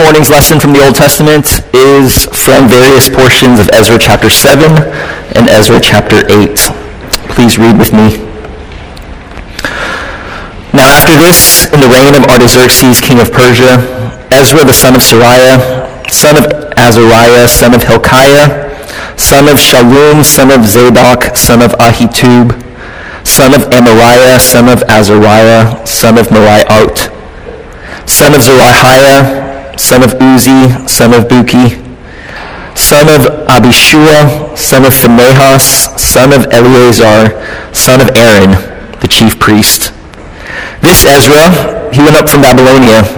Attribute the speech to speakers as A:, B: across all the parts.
A: morning's lesson from the Old Testament is from various portions of Ezra chapter 7 and Ezra chapter 8. Please read with me. Now after this, in the reign of Artaxerxes, king of Persia, Ezra the son of Seraiah, son of Azariah, son of Hilkiah, son of Shallum, son of Zadok, son of Ahitub, son of Amariah, son of Azariah, son of Meraioth, son of Zerahiah, son of Uzzi, son of Buki, son of Abishua, son of Phinehas, son of Eleazar, son of Aaron, the chief priest. This Ezra, he went up from Babylonia.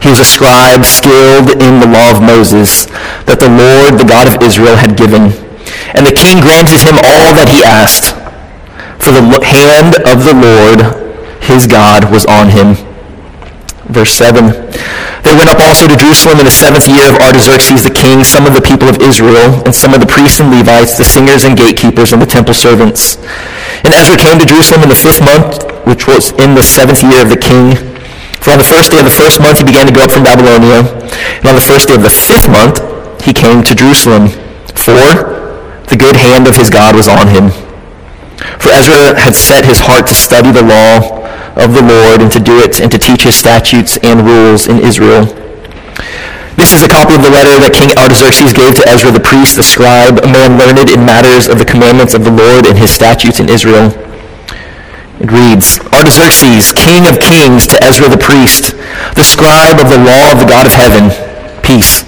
A: He was a scribe skilled in the law of Moses that the Lord, the God of Israel, had given. And the king granted him all that he asked. For the hand of the Lord, his God, was on him Verse 7. They went up also to Jerusalem in the seventh year of Artaxerxes the king, some of the people of Israel, and some of the priests and Levites, the singers and gatekeepers, and the temple servants. And Ezra came to Jerusalem in the fifth month, which was in the seventh year of the king. For on the first day of the first month he began to go up from Babylonia, and on the first day of the fifth month he came to Jerusalem. For the good hand of his God was on him. For Ezra had set his heart to study the law of the Lord and to do it and to teach his statutes and rules in Israel. This is a copy of the letter that King Artaxerxes gave to Ezra the priest, the scribe, a man learned in matters of the commandments of the Lord and his statutes in Israel. It reads, Artaxerxes, king of kings, to Ezra the priest, the scribe of the law of the God of heaven, peace.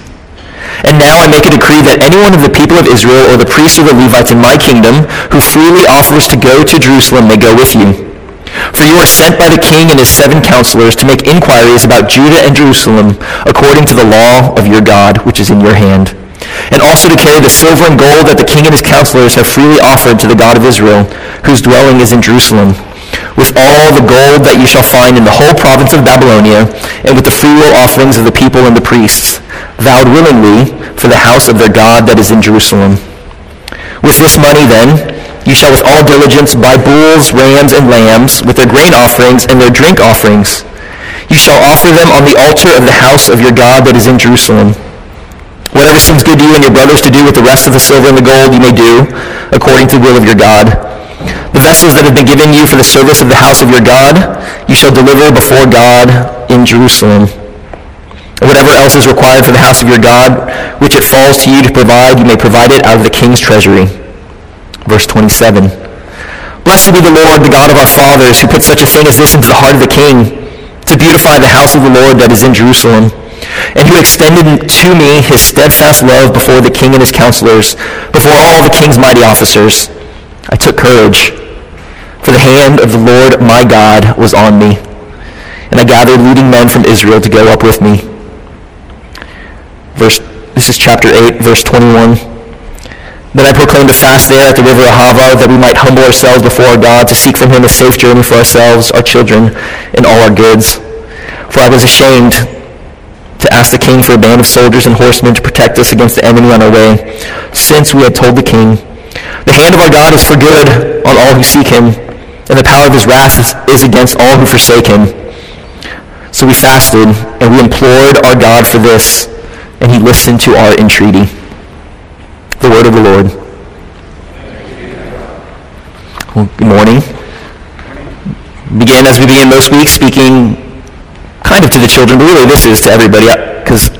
A: And now I make a decree that anyone of the people of Israel or the priests or the Levites in my kingdom who freely offers to go to Jerusalem may go with you for you are sent by the king and his seven counselors to make inquiries about Judah and Jerusalem according to the law of your God, which is in your hand. And also to carry the silver and gold that the king and his counselors have freely offered to the God of Israel, whose dwelling is in Jerusalem, with all the gold that you shall find in the whole province of Babylonia, and with the freewill offerings of the people and the priests, vowed willingly for the house of their God that is in Jerusalem. With this money, then, you shall with all diligence buy bulls, rams, and lambs, with their grain offerings and their drink offerings. You shall offer them on the altar of the house of your God that is in Jerusalem. Whatever seems good to you and your brothers to do with the rest of the silver and the gold, you may do, according to the will of your God. The vessels that have been given you for the service of the house of your God, you shall deliver before God in Jerusalem. And whatever else is required for the house of your God, which it falls to you to provide, you may provide it out of the king's treasury. Verse 27. Blessed be the Lord, the God of our fathers, who put such a thing as this into the heart of the king, to beautify the house of the Lord that is in Jerusalem, and who extended to me his steadfast love before the king and his counselors, before all the king's mighty officers. I took courage, for the hand of the Lord my God was on me, and I gathered leading men from Israel to go up with me. Verse, this is chapter 8, verse 21. Then I proclaimed a fast there at the river Ahava that we might humble ourselves before our God to seek from him a safe journey for ourselves, our children, and all our goods. For I was ashamed to ask the king for a band of soldiers and horsemen to protect us against the enemy on our way, since we had told the king, The hand of our God is for good on all who seek him, and the power of his wrath is, is against all who forsake him. So we fasted, and we implored our God for this, and he listened to our entreaty. The word of the Lord. Well, good morning. Begin as we begin most weeks speaking kind of to the children, but really this is to everybody uh, because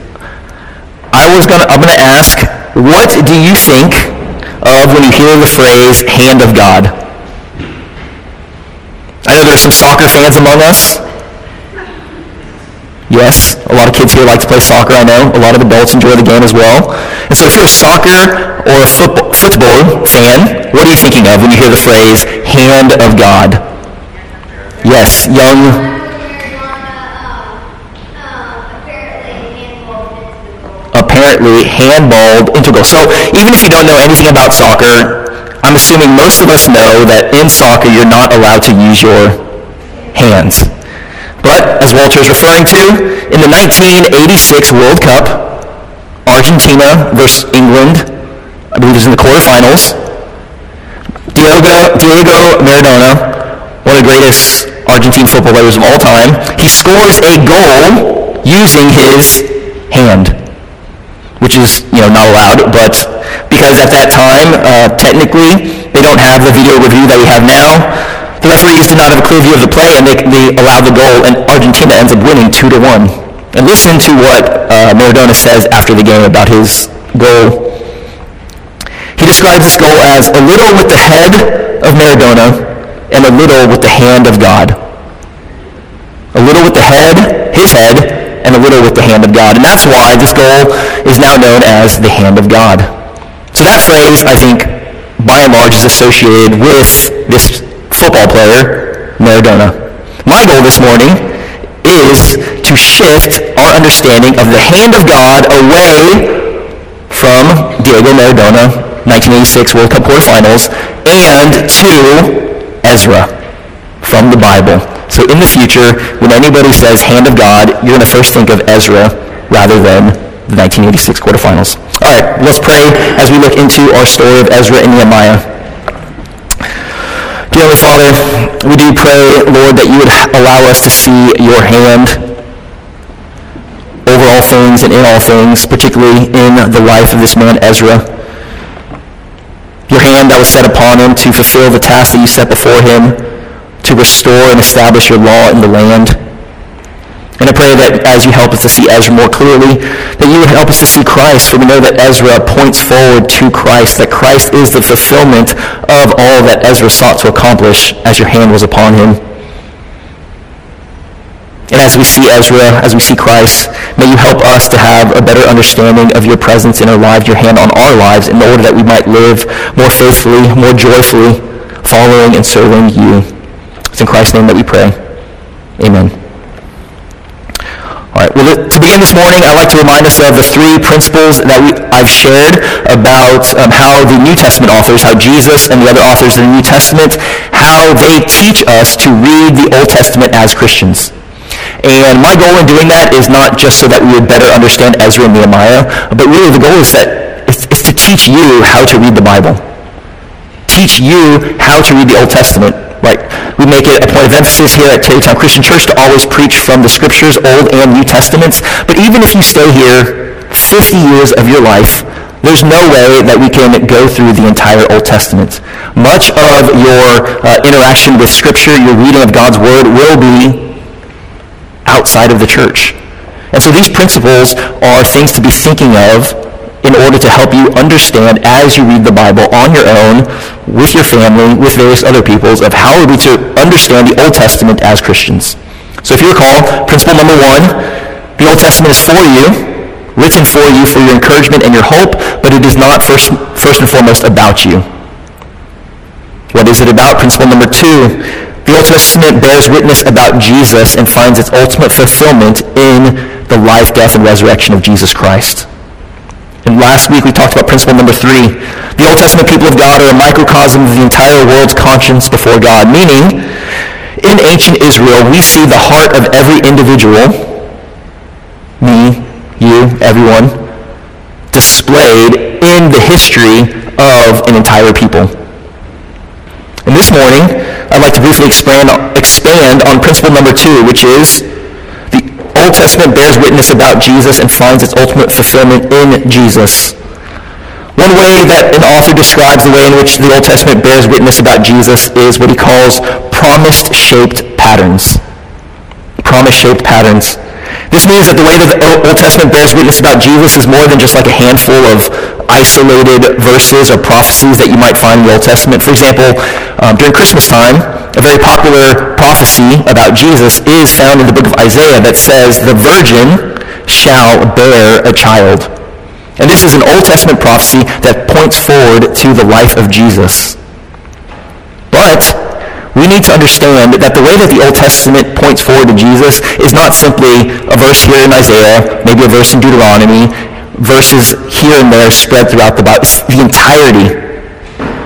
A: I was gonna I'm gonna ask, what do you think of when you hear the phrase hand of God? I know there's some soccer fans among us. Yes, a lot of kids here like to play soccer, I know. A lot of adults enjoy the game as well. And so if you're a soccer or a football, fan, what are you thinking of when you hear the phrase, hand of God? Yes, young. Apparently handballed into goal. So even if you don't know anything about soccer, I'm assuming most of us know that in soccer you're not allowed to use your hands. But, as Walter is referring to, in the 1986 World Cup, Argentina versus England, I believe it was in the quarterfinals, Diego, Diego Maradona, one of the greatest Argentine football players of all time, he scores a goal using his hand, which is, you know, not allowed, but because at that time, uh, technically, they don't have the video review that we have now. The referees did not have a clear view of the play, and they, they allowed the goal, and Argentina ends up winning 2 to 1. And listen to what uh, Maradona says after the game about his goal. He describes this goal as a little with the head of Maradona and a little with the hand of God. A little with the head, his head, and a little with the hand of God. And that's why this goal is now known as the hand of God. So that phrase, I think, by and large, is associated with this football player, Maradona. My goal this morning is to shift our understanding of the hand of God away from Diego Maradona 1986 World Cup quarterfinals, and to Ezra from the Bible. So in the future, when anybody says hand of God, you're going to first think of Ezra rather than the 1986 quarterfinals. All right, let's pray as we look into our story of Ezra and Nehemiah. Father, we do pray, Lord, that you would allow us to see your hand over all things and in all things, particularly in the life of this man Ezra your hand that was set upon him to fulfill the task that you set before him, to restore and establish your law in the land. As you help us to see Ezra more clearly, that you would help us to see Christ, for we know that Ezra points forward to Christ, that Christ is the fulfillment of all that Ezra sought to accomplish as your hand was upon him. And as we see Ezra, as we see Christ, may you help us to have a better understanding of your presence in our lives, your hand on our lives, in order that we might live more faithfully, more joyfully, following and serving you. It's in Christ's name that we pray. Amen. Well, to begin this morning, I'd like to remind us of the three principles that we, I've shared about um, how the New Testament authors, how Jesus and the other authors of the New Testament, how they teach us to read the Old Testament as Christians. And my goal in doing that is not just so that we would better understand Ezra and Nehemiah, but really the goal is that is to teach you how to read the Bible. Teach you how to read the Old Testament. We make it a point of emphasis here at Tarrytown Christian Church to always preach from the Scriptures, Old and New Testaments. But even if you stay here 50 years of your life, there's no way that we can go through the entire Old Testament. Much of your uh, interaction with Scripture, your reading of God's Word, will be outside of the church. And so these principles are things to be thinking of in order to help you understand as you read the Bible on your own, with your family, with various other peoples, of how are we to understand the Old Testament as Christians. So if you recall, principle number one, the Old Testament is for you, written for you for your encouragement and your hope, but it is not first, first and foremost about you. What is it about? Principle number two, the Old Testament bears witness about Jesus and finds its ultimate fulfillment in the life, death, and resurrection of Jesus Christ. And last week we talked about principle number three. The Old Testament people of God are a microcosm of the entire world's conscience before God, meaning in ancient Israel we see the heart of every individual, me, you, everyone, displayed in the history of an entire people. And this morning, I'd like to briefly expand, expand on principle number two, which is Old Testament bears witness about Jesus and finds its ultimate fulfillment in Jesus. One way that an author describes the way in which the Old Testament bears witness about Jesus is what he calls promise-shaped patterns. Promise-shaped patterns. This means that the way that the Old Testament bears witness about Jesus is more than just like a handful of isolated verses or prophecies that you might find in the Old Testament. For example, um, during Christmas time, a very popular prophecy about Jesus is found in the book of Isaiah that says, the virgin shall bear a child. And this is an Old Testament prophecy that points forward to the life of Jesus. But we need to understand that the way that the Old Testament points forward to Jesus is not simply a verse here in Isaiah, maybe a verse in Deuteronomy, verses here and there spread throughout the Bible. It's the entirety,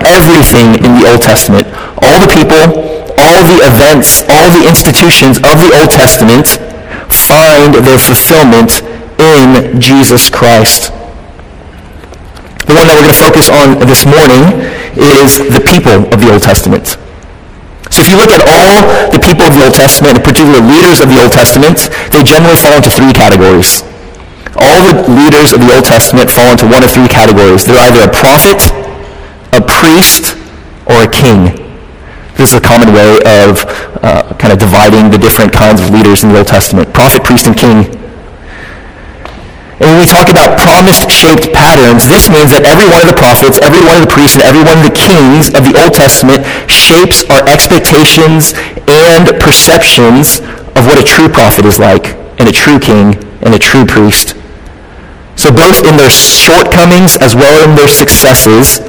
A: everything in the Old Testament, all the people, all the events, all the institutions of the Old Testament find their fulfillment in Jesus Christ. The one that we're going to focus on this morning is the people of the Old Testament. So if you look at all the people of the Old Testament, in particular leaders of the Old Testament, they generally fall into three categories. All the leaders of the Old Testament fall into one of three categories. They're either a prophet, a priest, or a king. This is a common way of uh, kind of dividing the different kinds of leaders in the Old Testament. Prophet, priest, and king. And when we talk about promise-shaped patterns, this means that every one of the prophets, every one of the priests, and every one of the kings of the Old Testament shapes our expectations and perceptions of what a true prophet is like, and a true king, and a true priest. So both in their shortcomings as well as in their successes,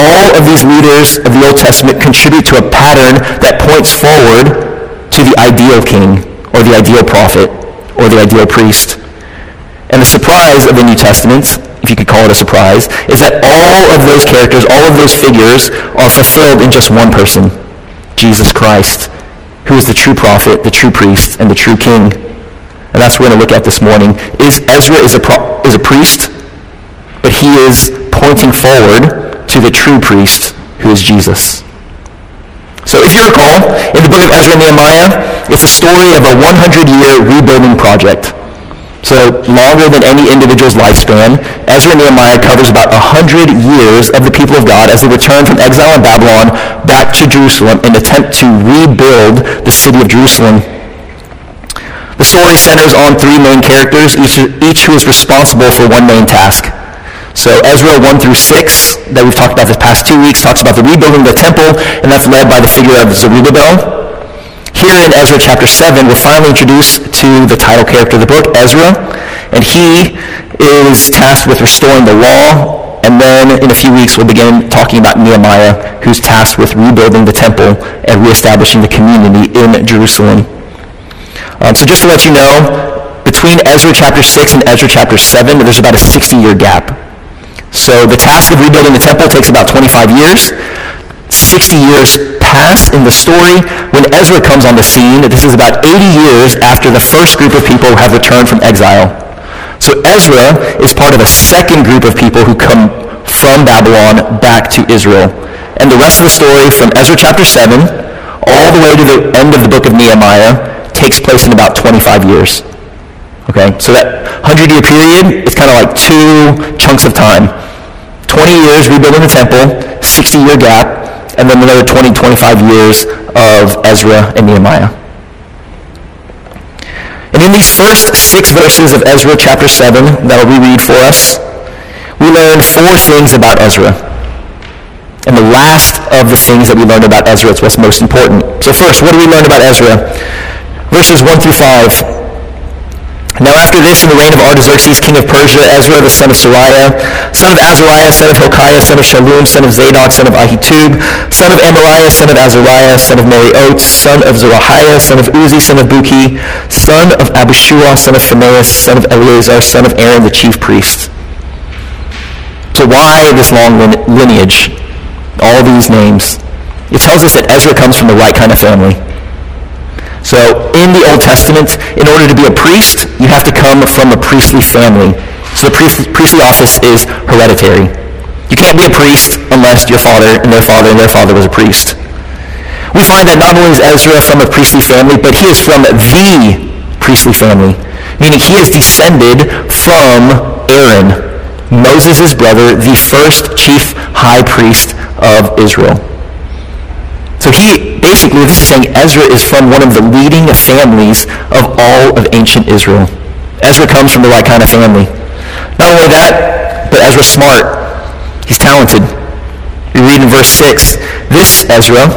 A: all of these leaders of the Old Testament contribute to a pattern that points forward to the ideal king, or the ideal prophet, or the ideal priest. And the surprise of the New Testament, if you could call it a surprise, is that all of those characters, all of those figures are fulfilled in just one person, Jesus Christ, who is the true prophet, the true priest, and the true king. And that's what we're going to look at this morning. Is Ezra is a, pro- is a priest, but he is pointing forward to the true priest, who is Jesus. So if you recall, in the book of Ezra and Nehemiah, it's a story of a 100-year rebuilding project. So longer than any individual's lifespan, Ezra and Nehemiah covers about 100 years of the people of God as they return from exile in Babylon back to Jerusalem in attempt to rebuild the city of Jerusalem. The story centers on three main characters, each, each who is responsible for one main task. So Ezra 1 through 6, that we've talked about this past two weeks, talks about the rebuilding of the temple, and that's led by the figure of Zerubbabel. Here in Ezra chapter 7, we're finally introduced to the title character of the book, Ezra, and he is tasked with restoring the law, and then in a few weeks we'll begin talking about Nehemiah, who's tasked with rebuilding the temple and reestablishing the community in Jerusalem. Um, so just to let you know, between Ezra chapter 6 and Ezra chapter 7, there's about a 60-year gap. So the task of rebuilding the temple takes about 25 years. 60 years pass in the story when Ezra comes on the scene. This is about 80 years after the first group of people have returned from exile. So Ezra is part of a second group of people who come from Babylon back to Israel. And the rest of the story from Ezra chapter 7 all the way to the end of the book of Nehemiah takes place in about 25 years. Okay, so that 100-year period is kind of like two chunks of time. 20 years rebuilding the temple, 60-year gap, and then another 20, 25 years of Ezra and Nehemiah. And in these first six verses of Ezra chapter 7 that I'll reread for us, we learn four things about Ezra. And the last of the things that we learned about Ezra is what's most important. So first, what do we learn about Ezra? Verses 1 through 5. Now after this, in the reign of Artaxerxes, king of Persia, Ezra, the son of Seraiah, son of Azariah, son of Hilkiah, son of Shallum, son of Zadok, son of Ahitub, son of Amariah, son of Azariah, son of Oates, son of Zerahiah, son of Uzzi, son of Buki, son of Abishua, son of Phinehas, son of Eleazar, son of Aaron, the chief priest. So why this long lineage? All these names. It tells us that Ezra comes from the right kind of family. So in the Old Testament, in order to be a priest, you have to come from a priestly family. So the priestly office is hereditary. You can't be a priest unless your father and their father and their father was a priest. We find that not only is Ezra from a priestly family, but he is from the priestly family, meaning he is descended from Aaron, Moses' brother, the first chief high priest of Israel. So he, basically, this is saying Ezra is from one of the leading families of all of ancient Israel. Ezra comes from the right kind of family. Not only that, but Ezra's smart. He's talented. We read in verse 6, this Ezra,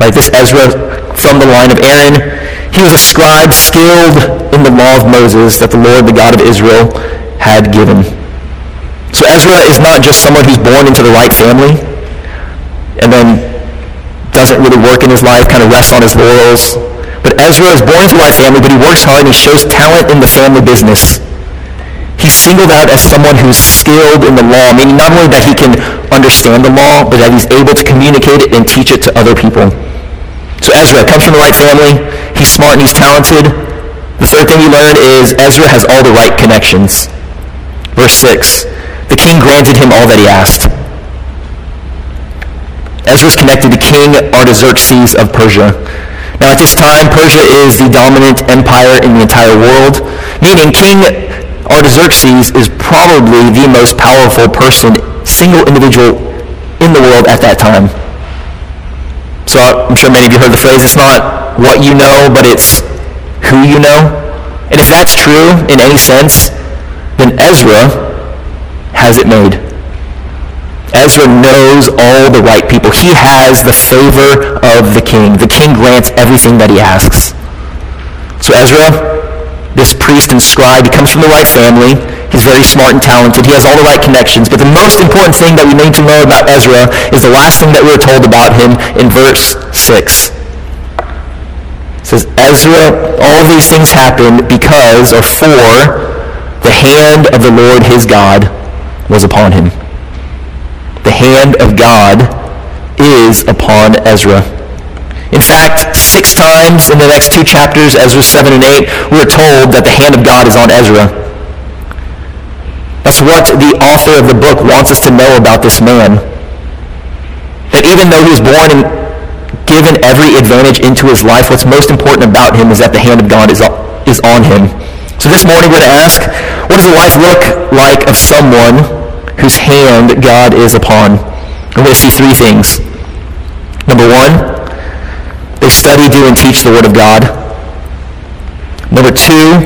A: right, this Ezra from the line of Aaron, he was a scribe skilled in the law of Moses that the Lord, the God of Israel, had given. So Ezra is not just someone who's born into the right family and then doesn't really work in his life, kind of rests on his laurels. But Ezra is born into right family, but he works hard and he shows talent in the family business. He's singled out as someone who's skilled in the law, meaning not only that he can understand the law, but that he's able to communicate it and teach it to other people. So Ezra comes from the right family. He's smart and he's talented. The third thing we learn is Ezra has all the right connections. Verse 6, the king granted him all that he asked. Ezra is connected to King Artaxerxes of Persia. Now at this time, Persia is the dominant empire in the entire world, meaning King Artaxerxes is probably the most powerful person, single individual in the world at that time. So I'm sure many of you heard the phrase, it's not what you know, but it's who you know. And if that's true in any sense, then Ezra has it made. Ezra knows all the right people. He has the favor of the king. The king grants everything that he asks. So Ezra, this priest and scribe, he comes from the right family. He's very smart and talented. He has all the right connections. But the most important thing that we need to know about Ezra is the last thing that we're told about him in verse 6. It says, Ezra, all these things happened because or for the hand of the Lord his God was upon him. The hand of God is upon Ezra. In fact, six times in the next two chapters, Ezra 7 and 8, we're told that the hand of God is on Ezra. That's what the author of the book wants us to know about this man. That even though he was born and given every advantage into his life, what's most important about him is that the hand of God is, on him. So this morning we're going to ask, what does a life look like of someone whose hand God is upon? We're going to see three things. Number one, they study, do, and teach the Word of God. Number two,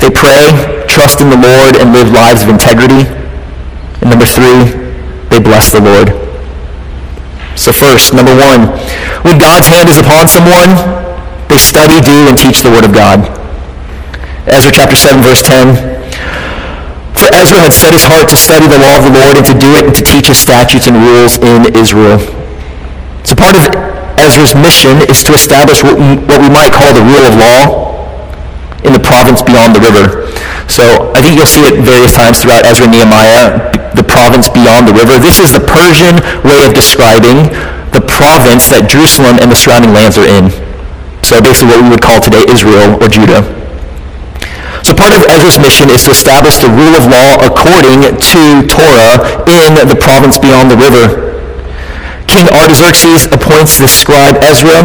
A: they pray, trust in the Lord, and live lives of integrity. And number three, they bless the Lord. So first, number one, when God's hand is upon someone, they study, do, and teach the Word of God. Ezra chapter 7, verse 10. Ezra had set his heart to study the law of the Lord and to do it and to teach his statutes and rules in Israel. So part of Ezra's mission is to establish what we might call the rule of law in the province beyond the river. So I think you'll see it various times throughout Ezra and Nehemiah, the province beyond the river. This is the Persian way of describing the province that Jerusalem and the surrounding lands are in. So basically what we would call today Israel or Judah. So part of Ezra's mission is to establish the rule of law according to Torah in the province beyond the river. King Artaxerxes appoints the scribe Ezra,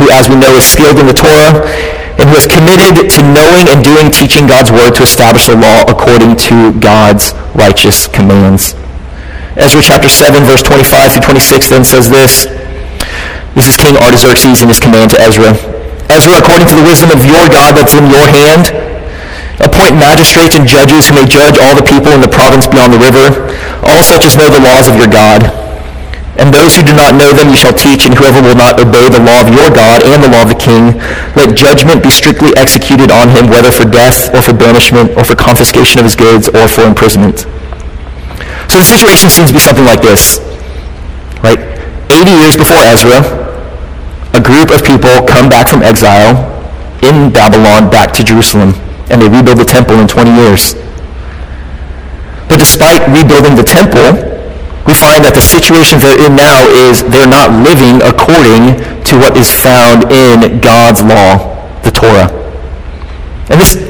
A: who as we know is skilled in the Torah, and who is committed to knowing and doing teaching God's word to establish the law according to God's righteous commands. Ezra chapter 7, verse 25 through 26 then says this. This is King Artaxerxes in his command to Ezra. Ezra, according to the wisdom of your God that's in your hand, appoint magistrates and judges who may judge all the people in the province beyond the river, all such as know the laws of your God and those who do not know them you shall teach, and whoever will not obey the law of your God and the law of the king, let judgment be strictly executed on him, whether for death or for banishment or for confiscation of his goods or for imprisonment. So the situation seems to be something like this. Right? 80 years before Ezra, a group of people come back from exile in Babylon back to Jerusalem, and they rebuild the temple in 20 years. But despite rebuilding the temple, we find that the situation they're in now is they're not living according to what is found in God's law, the Torah. And this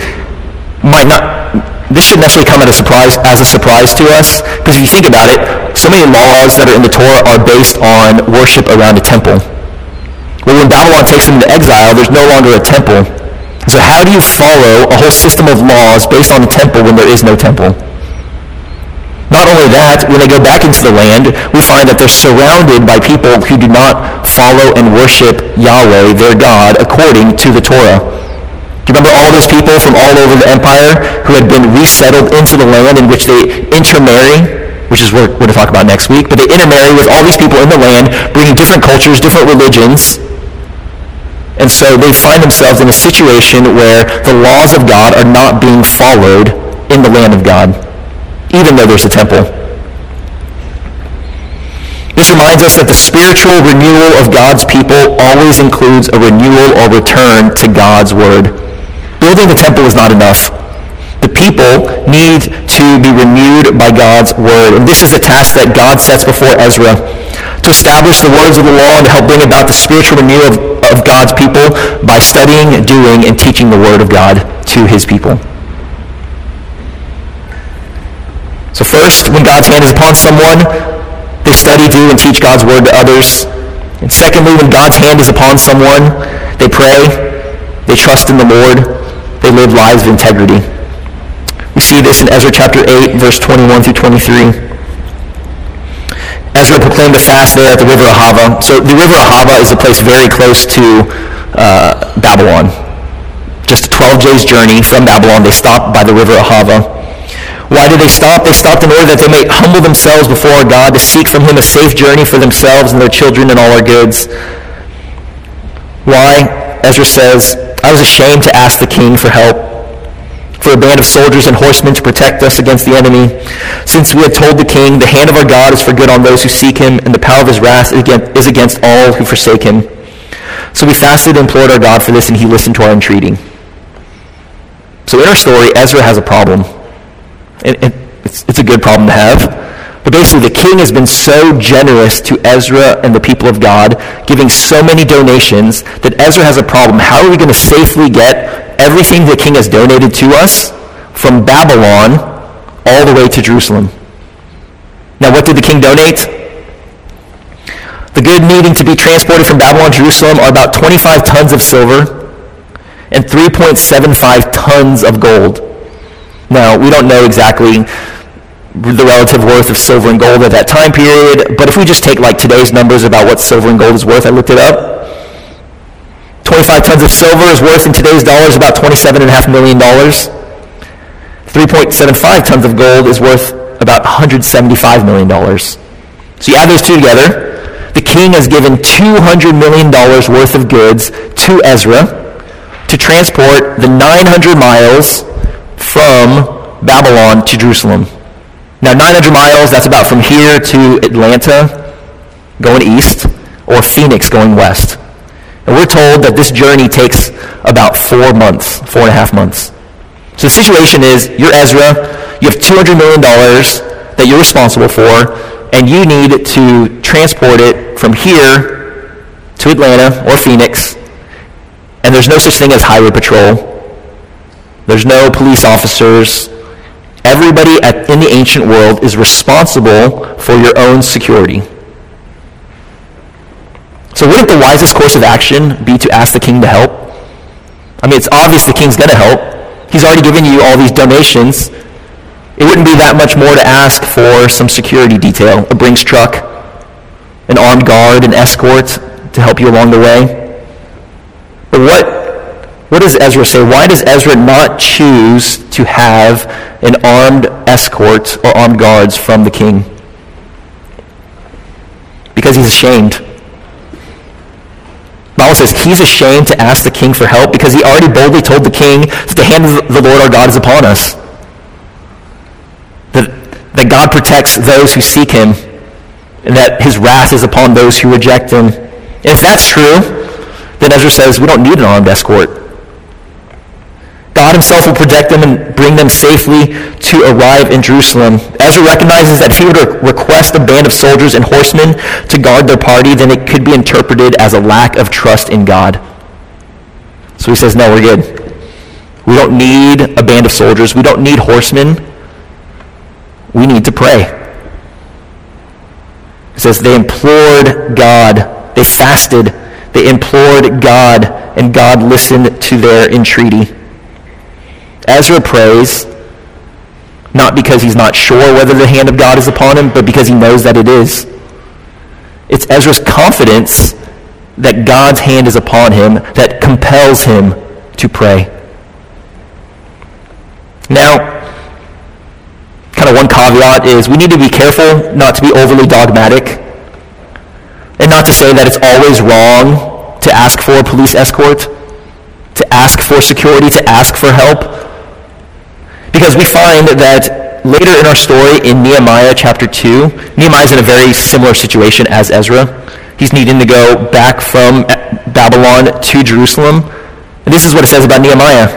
A: might not, this shouldn't necessarily come as a surprise, as a surprise to us, because if you think about it, so many laws that are in the Torah are based on worship around a temple. Well, when Babylon takes them into exile, there's no longer a temple. So how do you follow a whole system of laws based on a temple when there is no temple? Not only that, when they go back into the land, we find that they're surrounded by people who do not follow and worship Yahweh, their God, according to the Torah. Do you remember all those people from all over the empire who had been resettled into the land in which they intermarry, which is what we're going to talk about next week, but they intermarry with all these people in the land, bringing different cultures, different religions, and so they find themselves in a situation where the laws of God are not being followed in the land of God even though there's a temple. This reminds us that the spiritual renewal of God's people always includes a renewal or return to God's word. Building the temple is not enough. The people need to be renewed by God's word. And this is a task that God sets before Ezra to establish the words of the law and to help bring about the spiritual renewal of, of God's people by studying, doing, and teaching the word of God to his people. So first, when God's hand is upon someone, they study, do, and teach God's word to others. And secondly, when God's hand is upon someone, they pray, they trust in the Lord, they live lives of integrity. We see this in Ezra chapter 8, verse 21 through 23. Ezra proclaimed a fast there at the river Ahava. So the river Ahava is a place very close to uh, Babylon. Just a 12 days journey from Babylon. They stopped by the river Ahava. Why did they stop? They stopped in order that they may humble themselves before God to seek from him a safe journey for themselves and their children and all our goods. Why? Ezra says, I was ashamed to ask the king for help for a band of soldiers and horsemen to protect us against the enemy. Since we had told the king, the hand of our God is for good on those who seek him, and the power of his wrath is against all who forsake him. So we fasted and implored our God for this, and he listened to our entreaty. So in our story, Ezra has a problem. And, it's a good problem to have. But basically, the king has been so generous to Ezra and the people of God, giving so many donations, that Ezra has a problem. How are we going to safely get everything the king has donated to us from Babylon all the way to Jerusalem? Now, what did the king donate? The good needing to be transported from Babylon to Jerusalem are about 25 tons of silver and 3.75 tons of gold. Now, we don't know exactly the relative worth of silver and gold at that time period, but if we just take like today's numbers about what silver and gold is worth, I looked it up. 25 tons of silver is worth in today's dollars about $27.5 million. 3.75 tons of gold is worth about $175 million. So you add those two together, the king has given $200 million worth of goods to Ezra to transport the 900 miles from Babylon to Jerusalem. Now, 900 miles, that's about from here to Atlanta going east, or Phoenix going west. And we're told that this journey takes about four months, four and a half months. So the situation is, you're Ezra, you have $200 million that you're responsible for, and you need to transport it from here to Atlanta or Phoenix, and there's no such thing as highway patrol. There's no police officers. Everybody at, in the ancient world is responsible for your own security. So wouldn't the wisest course of action be to ask the king to help? I mean, it's obvious the king's going to help. He's already given you all these donations. It wouldn't be that much more to ask for some security detail, a Brinks truck, an armed guard, an escort to help you along the way. But what what does Ezra say? Why does Ezra not choose to have an armed escort or armed guards from the king? Because he's ashamed. Bible says he's ashamed to ask the king for help because he already boldly told the king that the hand of the Lord our God is upon us. That, that God protects those who seek him and that his wrath is upon those who reject him. And if that's true, then Ezra says we don't need an armed escort. God himself will protect them and bring them safely to arrive in Jerusalem. Ezra recognizes that if he were to request a band of soldiers and horsemen to guard their party, then it could be interpreted as a lack of trust in God. So he says, no, we're good. We don't need a band of soldiers. We don't need horsemen. We need to pray. He says they implored God. They fasted. They implored God, and God listened to their entreaty. Ezra prays not because he's not sure whether the hand of God is upon him, but because he knows that it is. It's Ezra's confidence that God's hand is upon him that compels him to pray. Now, kind of one caveat is we need to be careful not to be overly dogmatic and not to say that it's always wrong to ask for a police escort, to ask for security, to ask for help. Because we find that later in our story in Nehemiah chapter 2, Nehemiah is in a very similar situation as Ezra. He's needing to go back from Babylon to Jerusalem. And this is what it says about Nehemiah.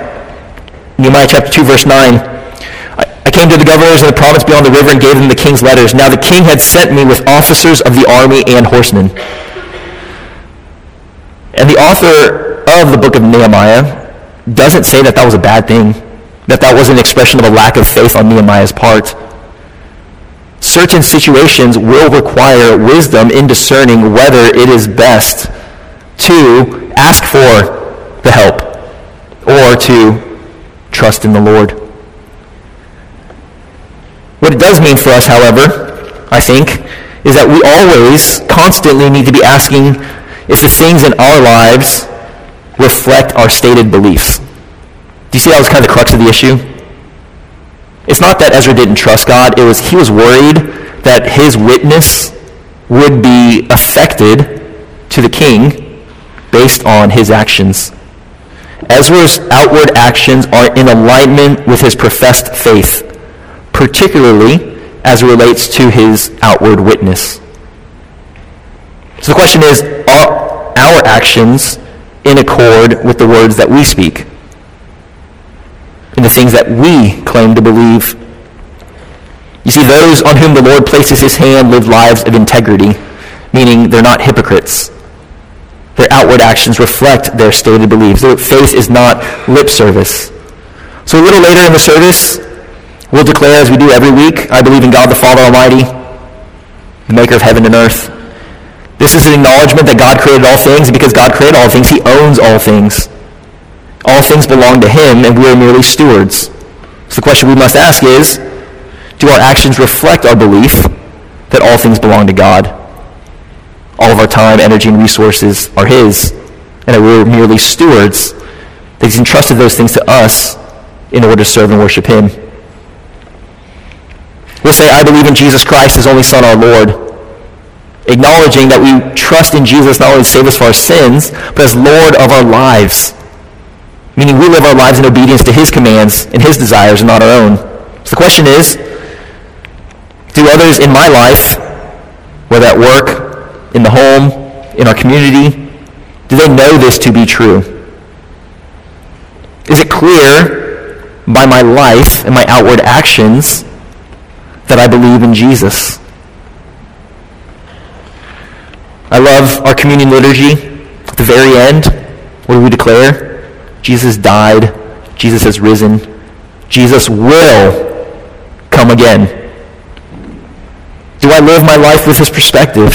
A: Nehemiah chapter 2, verse 9. I came to the governors in the province beyond the river and gave them the king's letters. Now the king had sent me with officers of the army and horsemen. And the author of the book of Nehemiah doesn't say that that was a bad thing that that was an expression of a lack of faith on Nehemiah's part. Certain situations will require wisdom in discerning whether it is best to ask for the help or to trust in the Lord. What it does mean for us, however, I think, is that we always, constantly need to be asking if the things in our lives reflect our stated beliefs. You see that was kind of the crux of the issue? It's not that Ezra didn't trust God. It was he was worried that his witness would be affected to the king based on his actions. Ezra's outward actions are in alignment with his professed faith, particularly as it relates to his outward witness. So the question is, are our actions in accord with the words that we speak? In the things that we claim to believe? You see, those on whom the Lord places his hand live lives of integrity, meaning they're not hypocrites. Their outward actions reflect their stated beliefs. Their faith is not lip service. So a little later in the service, we'll declare, as we do every week, I believe in God the Father Almighty, the maker of heaven and earth. This is an acknowledgement that God created all things, and because God created all things, he owns all things. All things belong to him, and we are merely stewards. So the question we must ask is, do our actions reflect our belief that all things belong to God? All of our time, energy, and resources are his, and that we're merely stewards, that he's entrusted those things to us in order to serve and worship him. We'll say, I believe in Jesus Christ, his only Son, our Lord acknowledging that we trust in Jesus not only to save us for our sins, but as Lord of our lives. Meaning we live our lives in obedience to his commands and his desires and not our own. So the question is, do others in my life, whether at work, in the home, in our community, do they know this to be true? Is it clear by my life and my outward actions that I believe in Jesus? I love our communion liturgy. At the very end, what do we declare? Jesus died. Jesus has risen. Jesus will come again. Do I live my life with this perspective?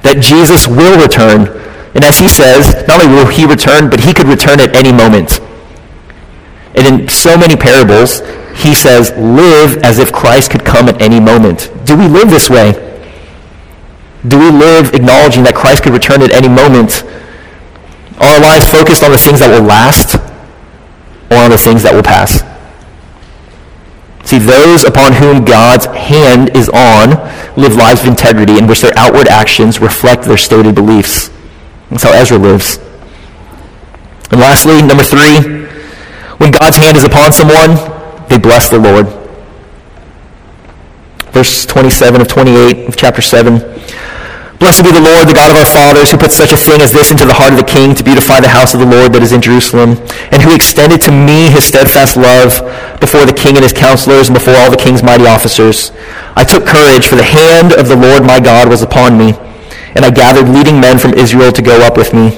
A: That Jesus will return. And as he says, not only will he return, but he could return at any moment. And in so many parables, he says, live as if Christ could come at any moment. Do we live this way? Do we live acknowledging that Christ could return at any moment? Are our lives focused on the things that will last or on the things that will pass? See, those upon whom God's hand is on live lives of integrity in which their outward actions reflect their stated beliefs. That's how Ezra lives. And lastly, number three, when God's hand is upon someone, they bless the Lord. Verse 27 of 28 of chapter 7. Blessed be the Lord, the God of our fathers, who put such a thing as this into the heart of the king to beautify the house of the Lord that is in Jerusalem, and who extended to me his steadfast love before the king and his counselors and before all the king's mighty officers. I took courage, for the hand of the Lord my God was upon me, and I gathered leading men from Israel to go up with me.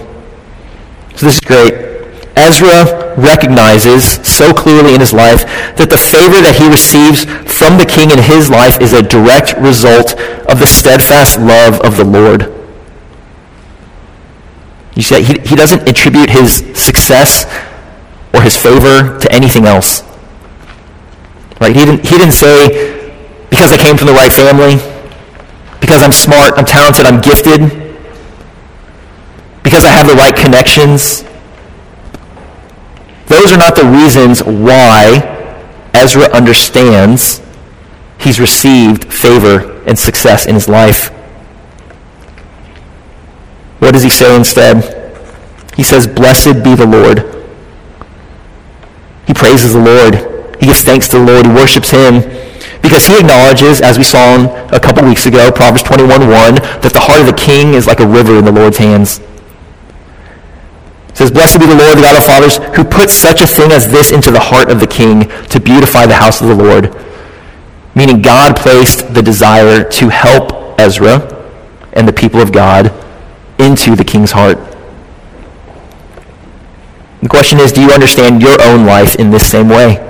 A: So this is great. Ezra recognizes so clearly in his life that the favor that he receives from the king in his life is a direct result of the steadfast love of the Lord. You see, he, he doesn't attribute his success or his favor to anything else. Right? He didn't, he didn't say, because I came from the right family, because I'm smart, I'm talented, I'm gifted, because I have the right connections, those are not the reasons why Ezra understands he's received favor and success in his life. What does he say instead? He says, Blessed be the Lord. He praises the Lord. He gives thanks to the Lord. He worships him because he acknowledges, as we saw a couple weeks ago, Proverbs 21.1, that the heart of the king is like a river in the Lord's hands. It says, Blessed be the Lord, the God of fathers, who put such a thing as this into the heart of the king to beautify the house of the Lord. Meaning God placed the desire to help Ezra and the people of God into the king's heart. The question is, do you understand your own life in this same way?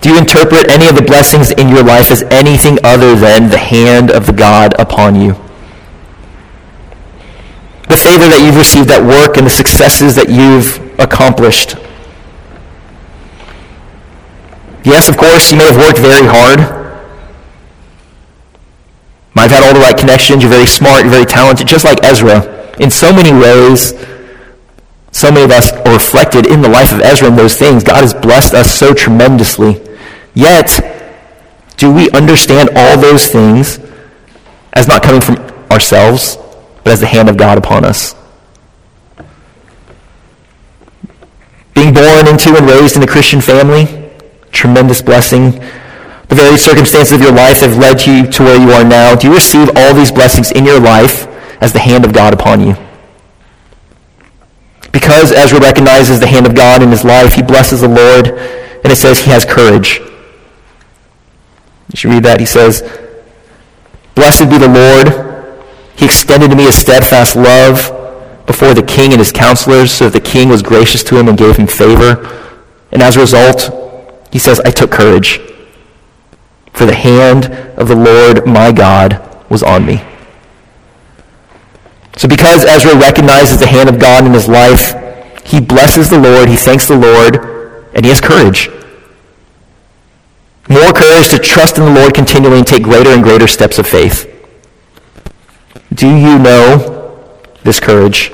A: Do you interpret any of the blessings in your life as anything other than the hand of the God upon you? The favor that you've received at work and the successes that you've accomplished. Yes, of course, you may have worked very hard. Might have had all the right connections. You're very smart. You're very talented, just like Ezra. In so many ways, so many of us are reflected in the life of Ezra in those things. God has blessed us so tremendously. Yet, do we understand all those things as not coming from ourselves, but as the hand of God upon us? Being born into and raised in a Christian family, tremendous blessing. The very circumstances of your life have led you to where you are now. Do you receive all these blessings in your life as the hand of God upon you? Because Ezra recognizes the hand of God in his life, he blesses the Lord, and it says he has courage. You should read that. He says, Blessed be the Lord. He extended to me his steadfast love before the king and his counselors, so that the king was gracious to him and gave him favor. And as a result, he says, I took courage, for the hand of the Lord my God was on me. So because Ezra recognizes the hand of God in his life, he blesses the Lord, he thanks the Lord, and he has courage. More courage to trust in the Lord continually and take greater and greater steps of faith. Do you know this courage?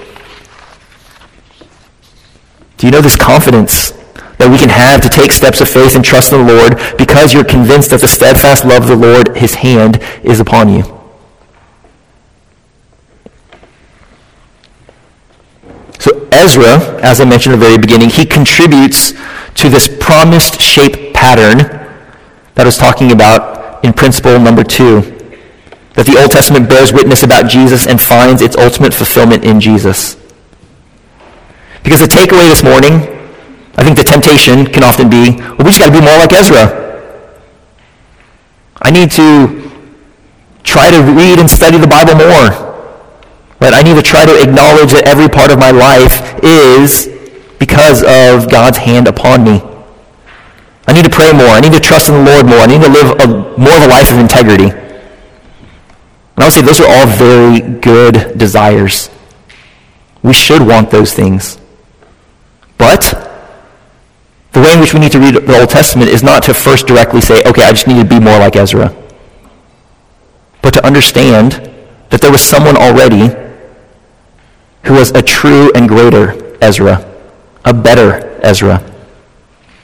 A: Do you know this confidence that we can have to take steps of faith and trust in the Lord because you're convinced that the steadfast love of the Lord, his hand, is upon you? So Ezra, as I mentioned at the very beginning, he contributes to this promised shape pattern that I was talking about in principle number two that the Old Testament bears witness about Jesus and finds its ultimate fulfillment in Jesus. Because the takeaway this morning, I think the temptation can often be, well, we just got to be more like Ezra. I need to try to read and study the Bible more. Right? I need to try to acknowledge that every part of my life is because of God's hand upon me. I need to pray more. I need to trust in the Lord more. I need to live a, more of a life of integrity. And I would say those are all very good desires. We should want those things. But the way in which we need to read the Old Testament is not to first directly say, okay, I just need to be more like Ezra. But to understand that there was someone already who was a true and greater Ezra, a better Ezra.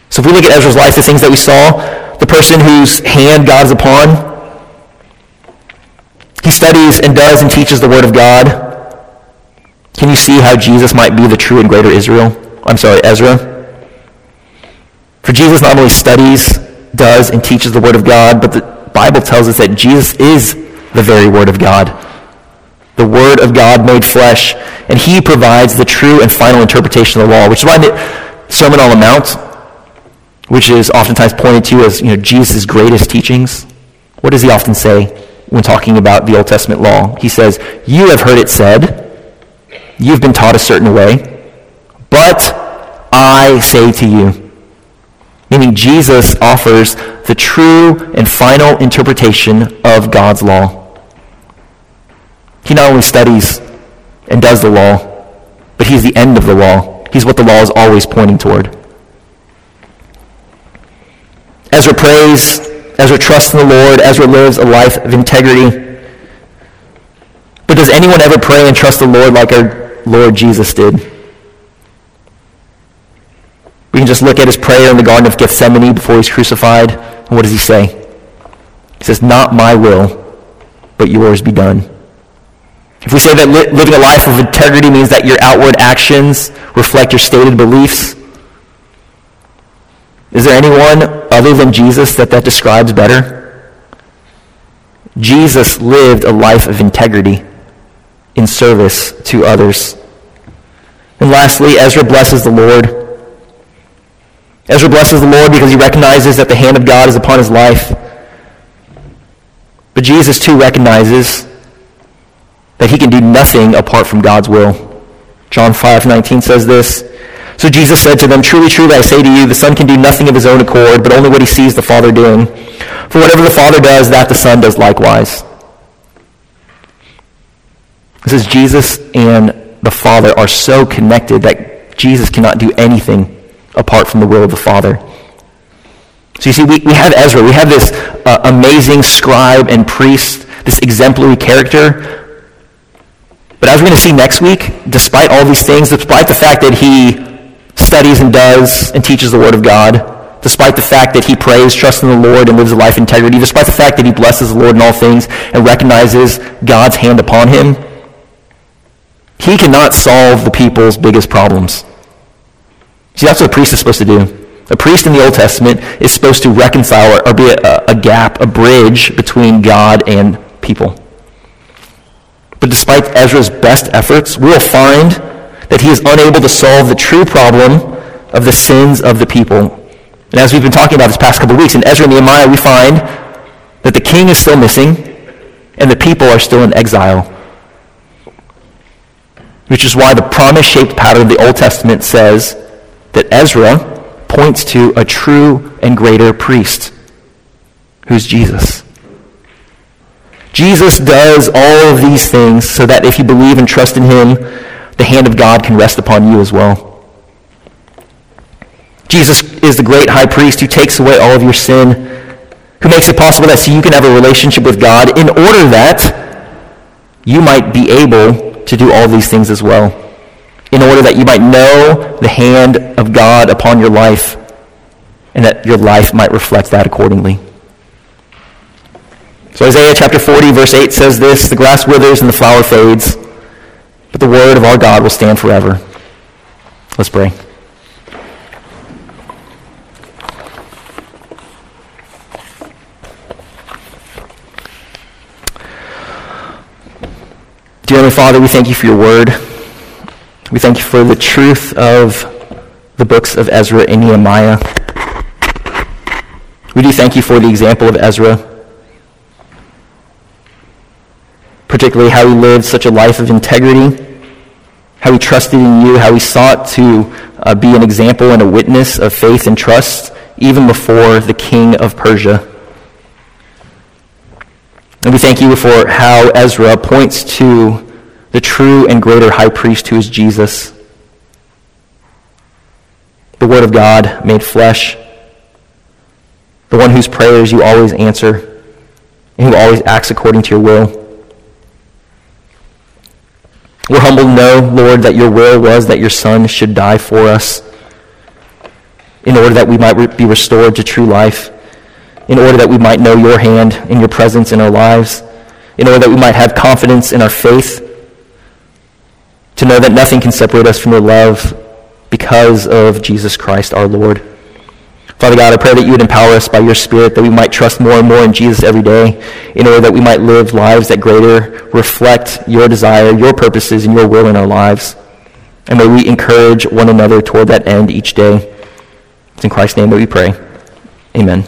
A: So if we look at Ezra's life, the things that we saw, the person whose hand God is upon, he studies and does and teaches the Word of God. Can you see how Jesus might be the true and greater Israel? I'm sorry, Ezra. For Jesus not only studies, does, and teaches the Word of God, but the Bible tells us that Jesus is the very Word of God. The Word of God made flesh, and He provides the true and final interpretation of the law, which is why the Sermon on the Mount, which is oftentimes pointed to as you know, Jesus' greatest teachings, what does He often say? When talking about the Old Testament law. He says, You have heard it said, you've been taught a certain way, but I say to you. Meaning Jesus offers the true and final interpretation of God's law. He not only studies and does the law, but he's the end of the law. He's what the law is always pointing toward. Ezra prays Ezra trusts in the Lord. Ezra lives a life of integrity. But does anyone ever pray and trust the Lord like our Lord Jesus did? We can just look at his prayer in the Garden of Gethsemane before he's crucified. And what does he say? He says, Not my will, but yours be done. If we say that li- living a life of integrity means that your outward actions reflect your stated beliefs, is there anyone other than Jesus that that describes better? Jesus lived a life of integrity in service to others. And lastly, Ezra blesses the Lord. Ezra blesses the Lord because he recognizes that the hand of God is upon his life. But Jesus too recognizes that he can do nothing apart from God's will. John 5:19 says this, so Jesus said to them, Truly, truly, I say to you, the Son can do nothing of his own accord, but only what he sees the Father doing. For whatever the Father does, that the Son does likewise. This is Jesus and the Father are so connected that Jesus cannot do anything apart from the will of the Father. So you see, we, we have Ezra. We have this uh, amazing scribe and priest, this exemplary character. But as we're going to see next week, despite all these things, despite the fact that he studies and does and teaches the Word of God, despite the fact that he prays, trusts in the Lord, and lives a life of integrity, despite the fact that he blesses the Lord in all things and recognizes God's hand upon him, he cannot solve the people's biggest problems. See, that's what a priest is supposed to do. A priest in the Old Testament is supposed to reconcile or be a, a gap, a bridge between God and people. But despite Ezra's best efforts, we'll find that he is unable to solve the true problem of the sins of the people. And as we've been talking about this past couple of weeks, in Ezra and Nehemiah, we find that the king is still missing and the people are still in exile. Which is why the promise-shaped pattern of the Old Testament says that Ezra points to a true and greater priest, who's Jesus. Jesus does all of these things so that if you believe and trust in him, the hand of God can rest upon you as well. Jesus is the great high priest who takes away all of your sin, who makes it possible that so you can have a relationship with God in order that you might be able to do all these things as well in order that you might know the hand of God upon your life and that your life might reflect that accordingly. So Isaiah chapter 40 verse 8 says this, the grass withers and the flower fades, but the word of our God will stand forever. Let's pray. Dear Heavenly Father, we thank you for your word. We thank you for the truth of the books of Ezra and Nehemiah. We do thank you for the example of Ezra, particularly how he lived such a life of integrity, how he trusted in you, how he sought to uh, be an example and a witness of faith and trust even before the king of Persia. And we thank you for how Ezra points to the true and greater high priest who is Jesus, the Word of God made flesh, the one whose prayers you always answer, and who always acts according to your will. We're humbled to know, Lord, that your will was that your Son should die for us in order that we might be restored to true life, in order that we might know your hand and your presence in our lives, in order that we might have confidence in our faith to know that nothing can separate us from your love because of Jesus Christ our Lord. Father God, I pray that you would empower us by your Spirit, that we might trust more and more in Jesus every day, in order that we might live lives that greater reflect your desire, your purposes, and your will in our lives. And may we encourage one another toward that end each day. It's in Christ's name that we pray. Amen.